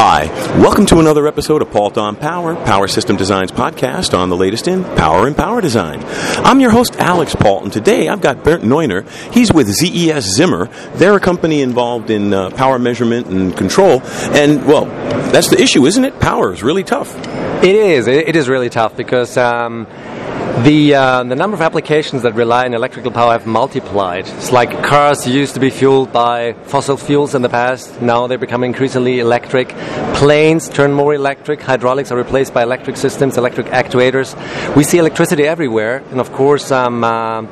Hi, welcome to another episode of Paultre on Power, Power System Designs podcast on the latest in power and power design. I'm your host, Alex Paultre, and today I've got Bernd Neuner. He's with ZES Zimmer. They're a company involved in uh, power measurement and control. And, well, that's the issue, isn't it? Power is really tough. It is. It is really tough because um, the uh, the number of applications that rely on electrical power have multiplied. It's like cars used to be fueled by fossil fuels in the past. Now they become increasingly electric. Planes turn more electric. Hydraulics are replaced by electric systems, electric actuators. We see electricity everywhere, and of course, um, uh,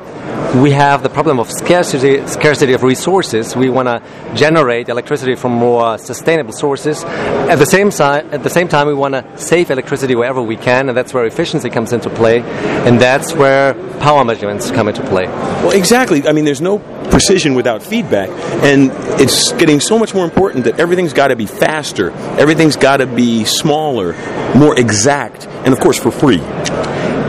we have the problem of scarcity scarcity of resources. We want to generate electricity from more sustainable sources. At the same time, at the same time, we want to save electricity wherever we can, and that's where efficiency comes into play. And that's where power measurements come into play. Well, exactly. I mean, there's no precision without feedback, and it's getting so much more important that everything's got to be faster, everything's got to be smaller, more exact, and of course for free.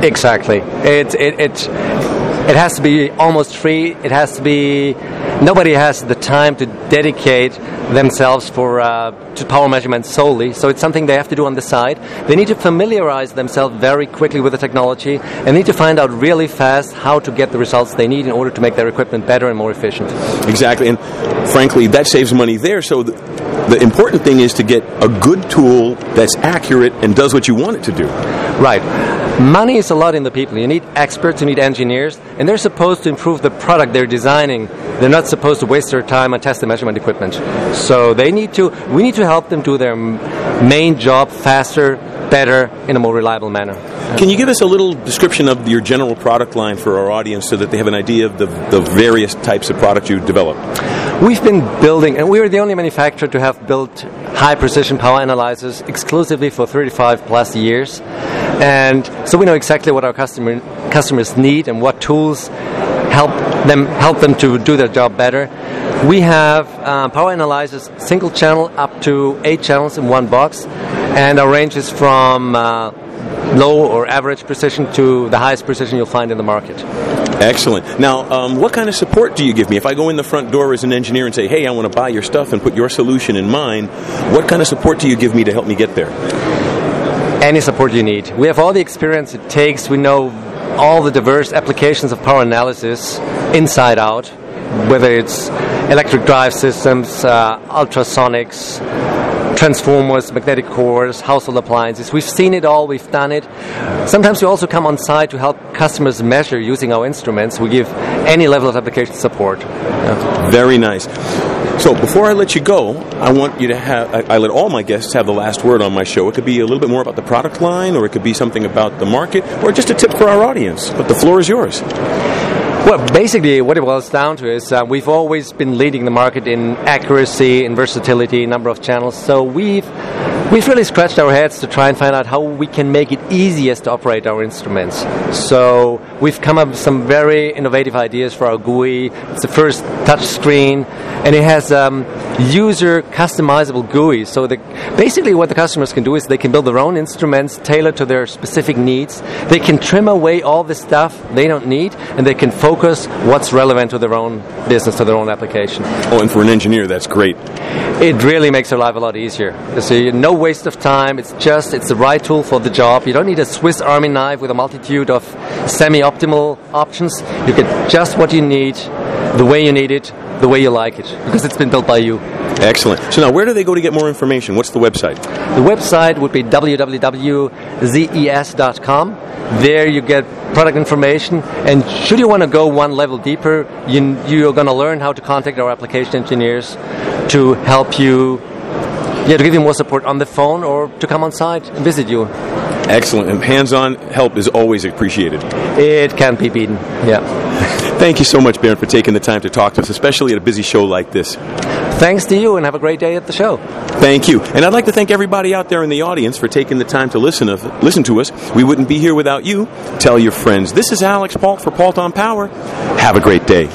Exactly. It it it it has to be almost free. It has to be. Nobody has the time to dedicate themselves for uh, to power measurement solely. So it's something they have to do on the side. They need to familiarize themselves very quickly with the technology and need to find out really fast how to get the results they need in order to make their equipment better and more efficient. Exactly, and frankly, that saves money there. So. The- the important thing is to get a good tool that's accurate and does what you want it to do. Right. Money is a lot in the people. You need experts, you need engineers, and they're supposed to improve the product they're designing. They're not supposed to waste their time on test and measurement equipment. So they need to. We need to help them do their main job faster, better, in a more reliable manner. Can you give us a little description of your general product line for our audience so that they have an idea of the, the various types of products you develop? We've been building, and we are the only manufacturer to have built high precision power analyzers exclusively for 35 plus years. And so we know exactly what our customer, customers need and what tools help them help them to do their job better. We have uh, power analyzers single channel up to eight channels in one box, and our range is from uh, low or average precision to the highest precision you'll find in the market. Excellent. Now, um, what kind of support do you give me? If I go in the front door as an engineer and say, hey, I want to buy your stuff and put your solution in mine, what kind of support do you give me to help me get there? Any support you need. We have all the experience it takes. We know all the diverse applications of power analysis inside out, whether it's electric drive systems, uh, ultrasonics, transformers, magnetic cores, household appliances. We've seen it all, we've done it. Sometimes we also come on site to help customers measure using our instruments. We give any level of application support. Yeah. Very nice. So before I let you go, I want you to have, I, I, let all my guests have the last word on my show. It could be a little bit more about the product line, or it could be something about the market, or just a tip for our audience. But the floor is yours. Well, basically, what it boils down to is uh, we've always been leading the market in accuracy, in versatility, number of channels. So we've we've really scratched our heads to try and find out how we can make it easiest to operate our instruments. So we've come up with some very innovative ideas for our GUI. It's the first touch screen, and it has um, user customizable GUI. So the, basically, what the customers can do is they can build their own instruments tailored to their specific needs. They can trim away all the stuff they don't need, and they can focus what's relevant to their own business, to their own application. Oh, and for an engineer, that's great. It really makes their life a lot easier. You see, no waste of time. It's just it's the right tool for the job. You don't need a Swiss Army knife with a multitude of semi-optimal options. You get just what you need, the way you need it, the way you like it, because it's been built by you. Excellent. So now, where do they go to get more information? What's the website? The website would be www.zes.com. There you get product information, and should you want to go one level deeper, you, you're going to learn how to contact our application engineers to help you, yeah, to give you more support on the phone or to come on site and visit you. Excellent. And hands-on help is always appreciated. It can't be beaten. Yeah. Thank you so much, Bernd, for taking the time to talk to us, especially at a busy show like this. Thanks to you, and have a great day at the show. Thank you. And I'd like to thank everybody out there in the audience for taking the time to listen, of, listen to us. We wouldn't be here without you. Tell your friends. This is Alex Paultre for Paultre on Power. Have a great day.